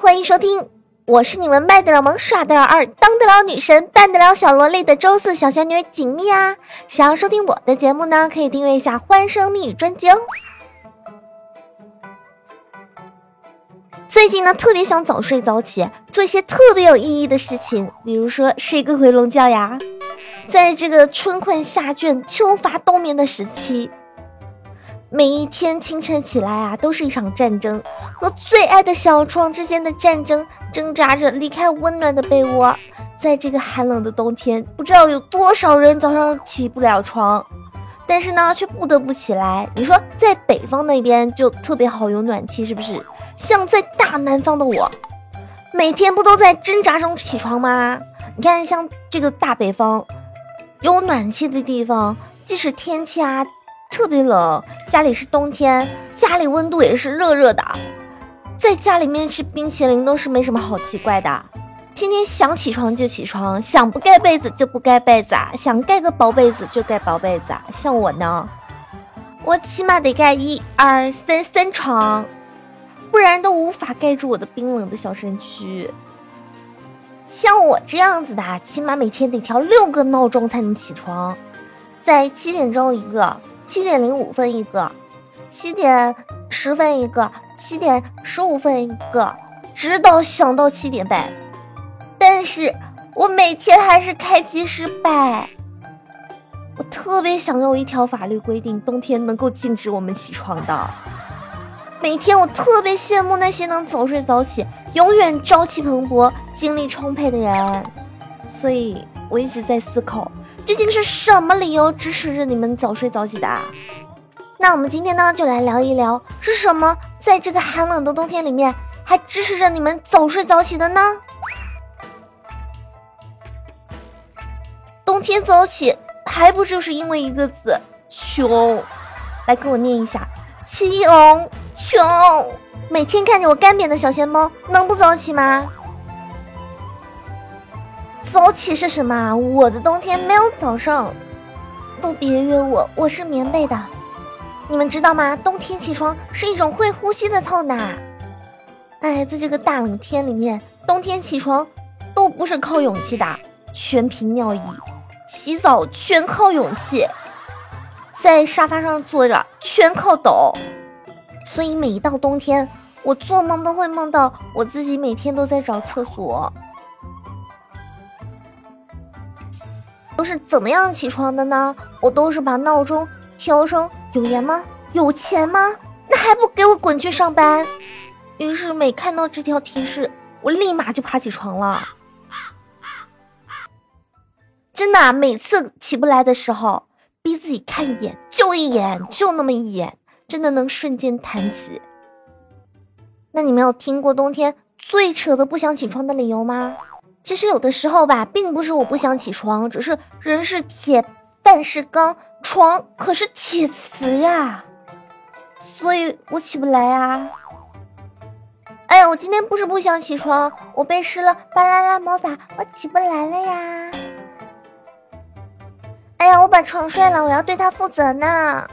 欢迎收听，我是你们卖得了萌、耍得了二、当得了女神、扮得了小萝莉的周四小仙女锦觅啊！想要收听我的节目呢，可以订阅一下《欢声蜜语》专辑哦。最近呢，特别想早睡早起，做一些特别有意义的事情，比如说睡个回笼觉呀。在这个春困夏倦、秋乏冬眠的时期。每一天清晨起来啊，都是一场战争，和最爱的小床之间的战争，挣扎着离开温暖的被窝。在这个寒冷的冬天，不知道有多少人早上起不了床，但是呢，却不得不起来。你说，在北方那边就特别好，有暖气，是不是？像在大南方的我，每天不都在挣扎中起床吗？你看，像这个大北方，有暖气的地方，即使天气啊。特别冷，家里是冬天，家里温度也是热热的，在家里面吃冰淇淋都是没什么好奇怪的。天天想起床就起床，想不盖被子就不盖被子，想盖个薄被子就盖薄被子。像我呢，我起码得盖一二三三床，不然都无法盖住我的冰冷的小身躯。像我这样子的，起码每天得调六个闹钟才能起床，在七点钟一个。七点零五分一个，七点十分一个，七点十五分一个，直到想到七点半。但是我每天还是开机失败。我特别想要一条法律规定，冬天能够禁止我们起床的。每天我特别羡慕那些能早睡早起、永远朝气蓬勃、精力充沛的人。所以我一直在思考。究竟是什么理由支持着你们早睡早起的？那我们今天呢，就来聊一聊是什么在这个寒冷的冬天里面还支持着你们早睡早起的呢？冬天早起还不就是因为一个字穷？来跟我念一下：穷穷。每天看着我干瘪的小仙猫，能不早起吗？早起是什么？我的冬天没有早上，都别约我，我是棉被的。你们知道吗？冬天起床是一种会呼吸的操呢。哎，在这个大冷天里面，冬天起床都不是靠勇气的，全凭尿意。洗澡全靠勇气，在沙发上坐着全靠抖。所以每一到冬天，我做梦都会梦到我自己每天都在找厕所。都是怎么样起床的呢？我都是把闹钟调成有盐吗？有钱吗？那还不给我滚去上班！于是每看到这条提示，我立马就爬起床了。真的，啊每次起不来的时候，逼自己看一眼，就一眼，就那么一眼，真的能瞬间弹起。那你没有听过冬天最扯的不想起床的理由吗？其实有的时候吧，并不是我不想起床，只是人是铁，饭是钢，床可是铁瓷呀，所以我起不来啊。哎呀，我今天不是不想起床，我背诗了巴啦啦魔法，我起不来了呀。哎呀，我把床摔了，我要对它负责呢。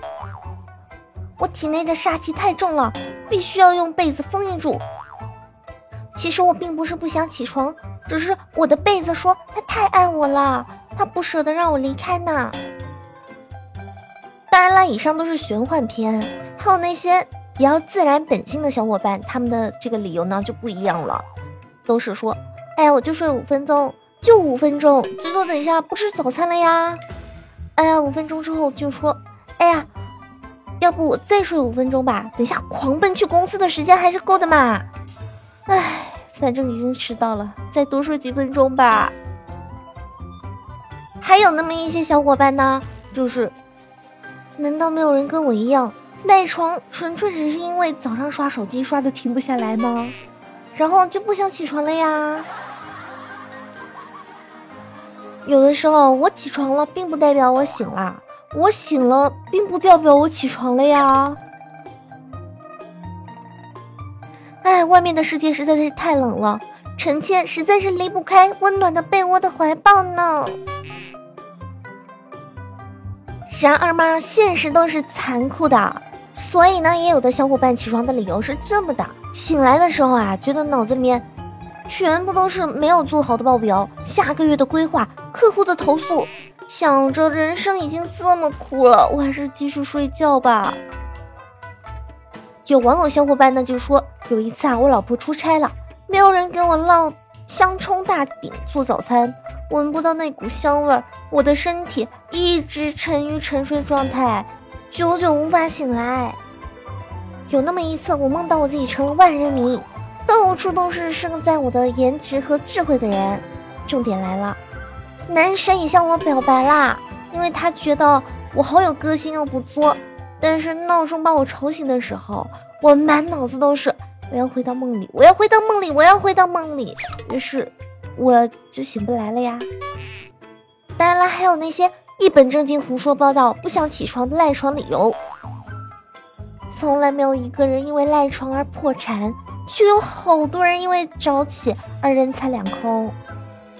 我体内的煞气太重了，必须要用被子封印住。其实我并不是不想起床，只是我的被子说他太爱我了，他不舍得让我离开呢。当然了，以上都是玄幻片，还有那些比较自然本性的小伙伴，他们的这个理由呢就不一样了，都是说，哎呀，我就睡五分钟，就五分钟，最多等一下不吃早餐了呀。哎呀，五分钟之后就说，哎呀，要不我再睡五分钟吧，等下狂奔去公司的时间还是够的嘛。唉。反正已经迟到了，再多睡几分钟吧。还有那么一些小伙伴呢，就是，难道没有人跟我一样赖床，纯粹只是因为早上刷手机刷的停不下来吗？然后就不想起床了呀？有的时候我起床了，并不代表我醒了；我醒了，并不代表我起床了呀。哎，外面的世界实在是太冷了，臣妾实在是离不开温暖的被窝的怀抱呢。然而嘛，现实都是残酷的，所以呢，也有的小伙伴起床的理由是这么的：醒来的时候啊，觉得脑子里面全部都是没有做好的报表、下个月的规划、客户的投诉，想着人生已经这么苦了，我还是继续睡觉吧。有网友小伙伴呢就说，有一次啊，我老婆出差了，没有人给我烙香葱大饼做早餐，闻不到那股香味儿，我的身体一直沉于沉睡状态，久久无法醒来。有那么一次，我梦到我自己成了万人迷，到处都是盛赞我的颜值和智慧的人。重点来了，男神也向我表白啦，因为他觉得我好有个性又不作。但是闹钟把我吵醒的时候，我满脑子都是我要回到梦里，我要回到梦里，我要回到梦里。于是我就醒不来了呀。当然了，还有那些一本正经胡说八道、不想起床的赖床理由。从来没有一个人因为赖床而破产，却有好多人因为早起而人财两空。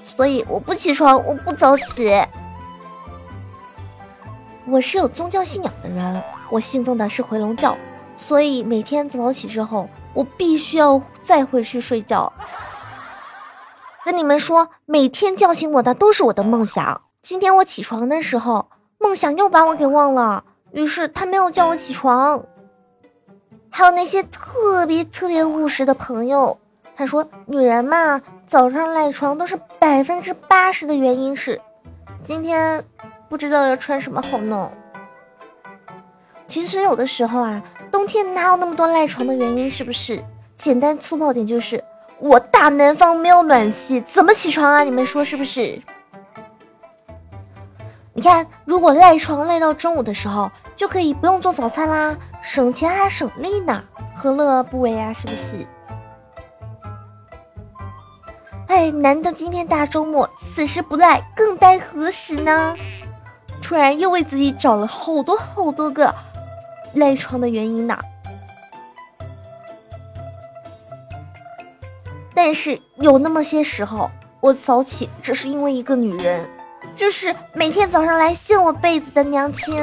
所以我不起床，我不早起。我是有宗教信仰的人。我信奉的是回笼觉，所以每天早起之后，我必须要再回去睡觉。跟你们说，每天叫醒我的都是我的梦想。今天我起床的时候，梦想又把我给忘了，于是他没有叫我起床。还有那些特别特别务实的朋友，他说，女人嘛，早上赖床都是百分之八十的原因是，今天不知道要穿什么好呢。其实有的时候啊，冬天哪有那么多赖床的原因？是不是？简单粗暴点就是，我大南方没有暖气，怎么起床啊？你们说是不是？你看，如果赖床赖到中午的时候，就可以不用做早餐啦，省钱还省力呢，何乐而不为啊？是不是？哎，难得今天大周末，此时不赖，更待何时呢？突然又为自己找了好多好多个。赖床的原因呢？但是有那么些时候，我早起只是因为一个女人，就是每天早上来掀我被子的娘亲。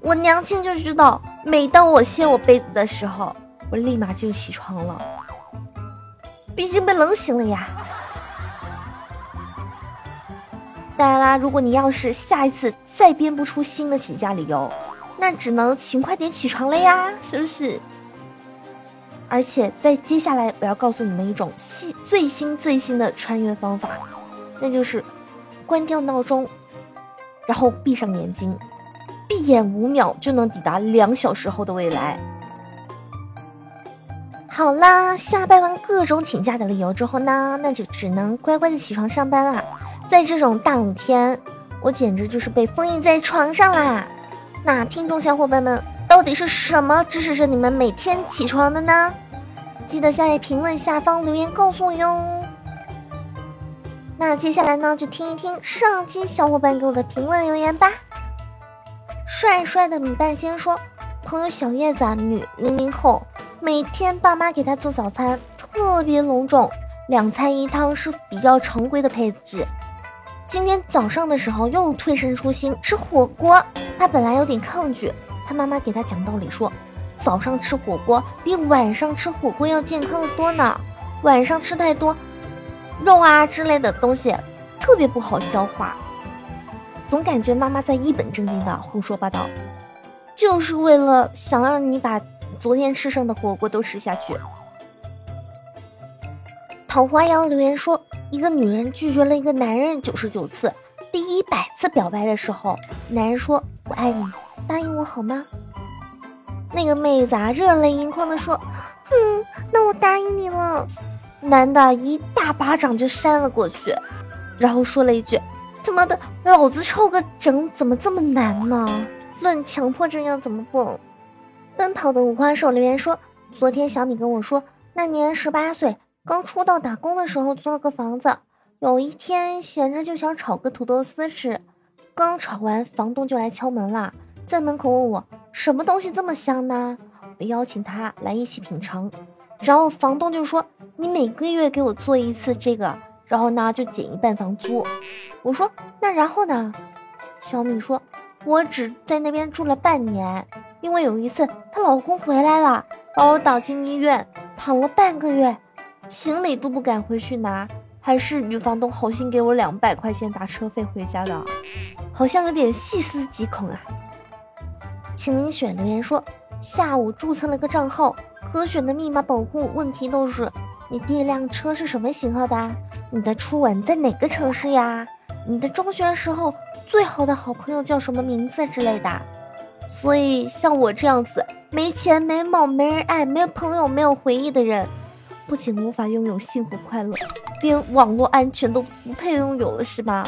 我娘亲就知道，每当我掀我被子的时候，我立马就起床了。毕竟被冷醒了呀。当然啦，如果你要是下一次再编不出新的请假理由。那只能勤快点起床了呀，是不是？而且在接下来，我要告诉你们一种新最新最新的穿越方法，那就是关掉闹钟，然后闭上眼睛，闭眼五秒就能抵达两小时后的未来。好啦，下班完各种请假的理由之后呢，那就只能乖乖的起床上班啦。在这种大冷天，我简直就是被封印在床上啦。那听众小伙伴们，到底是什么支持着你们每天起床的呢？记得在评论下方留言告诉我哟。那接下来呢，就听一听上期小伙伴给我的评论留言吧。帅帅的米半仙说：“朋友小叶子啊，女，零零后，每天爸妈给她做早餐，特别隆重，两菜一汤是比较常规的配置。今天早上的时候又推陈出新，吃火锅。”他本来有点抗拒，他妈妈给他讲道理说，早上吃火锅比晚上吃火锅要健康的多呢。晚上吃太多肉啊之类的东西，特别不好消化。总感觉妈妈在一本正经的胡说八道，就是为了想让你把昨天吃剩的火锅都吃下去。桃花妖留言说，一个女人拒绝了一个男人九十九次。第一百次表白的时候，男人说“我爱你”，答应我好吗？那个妹子啊，热泪盈眶的说：“哼，那我答应你了。”男的一大巴掌就扇了过去，然后说了一句：“他妈的，老子抽个整怎么这么难呢？论强迫症要怎么蹦？”奔跑的五花兽留言说：“昨天小米跟我说，那年十八岁刚出道打工的时候租了个房子。”有一天闲着就想炒个土豆丝吃，刚炒完，房东就来敲门啦，在门口问我什么东西这么香呢？我邀请他来一起品尝，然后房东就说你每个月给我做一次这个，然后呢就减一半房租。我说那然后呢？小米说，我只在那边住了半年，因为有一次她老公回来了，把我导进医院，躺了半个月，行李都不敢回去拿，还是女房东好心给我两百块钱打车费回家的，好像有点细思极恐啊。秦明选留言说，下午注册了个账号，可选的密码保护问题都是：你第一辆车是什么型号的？你的初吻在哪个城市呀？你的中学时候最好的好朋友叫什么名字之类的，所以像我这样子没钱没貌没人爱没有朋友没有回忆的人，不仅无法拥有幸福快乐，连网络安全都不配拥有了，是吧？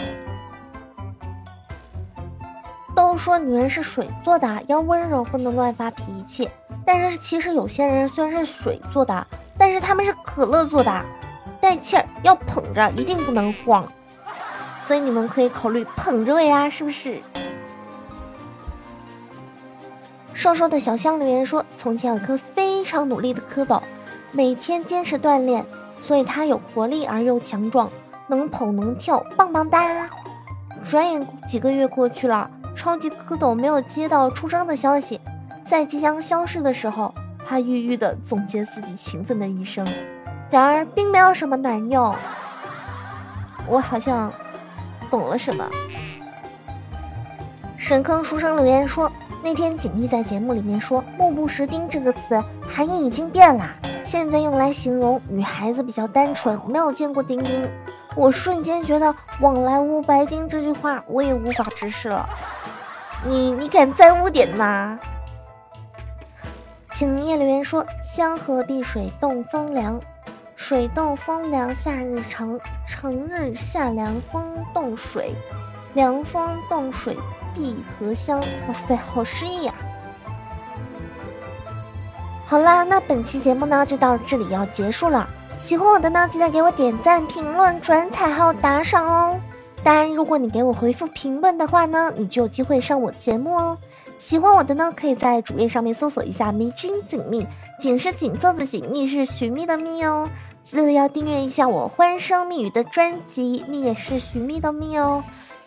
都说女人是水做的，要温柔，不能乱发脾气。但是其实有些人虽然是水做的，但是他们是可乐做的，带气儿要捧着，一定不能慌。所以你们可以考虑捧着我呀，是不是？瘦瘦的小香留言说：“从前有颗非常努力的蝌蚪，每天坚持锻炼，所以他有活力而又强壮，能跑能跳，棒棒哒！”转眼几个月过去了，超级蝌蚪没有接到出生的消息，在即将消失的时候，他郁郁的总结自己勤奋的一生。然而，并没有什么卵用。我好像。懂了什么？神坑书生留言说，那天锦觅在节目里面说“目不识丁”这个词含义已经变啦，现在用来形容女孩子比较单纯，没有见过丁丁。我瞬间觉得“往来无白丁”这句话我也无法直视了。你你敢再污点吗？请叶留言说：“江河碧水冻风凉。”水冻风凉，夏日长，长日夏凉，风冻水，凉风冻水碧荷香。哇塞，好诗意呀！好啦，那本期节目呢就到这里要结束了。喜欢我的呢，记得给我点赞、评论、转采号打赏哦。当然，如果你给我回复评论的话呢，你就有机会上我节目哦。喜欢我的呢，可以在主页上面搜索一下“迷君锦觅”，锦是锦色的锦，觅是寻觅的觅哦。记得要订阅一下我欢声蜜语的专辑，蜜也是寻觅的蜜哦，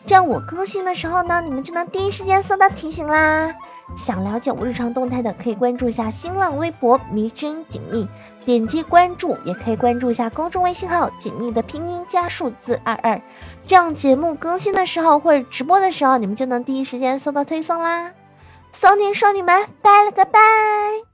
这样我更新的时候呢，你们就能第一时间收到提醒啦。想了解我日常动态的，可以关注一下新浪微博迷真锦觅，点击关注，也可以关注一下公众微信号锦觅的拼音加数字二二，这样节目更新的时候或者直播的时候，你们就能第一时间收到推送啦。少年少女们，拜了个拜。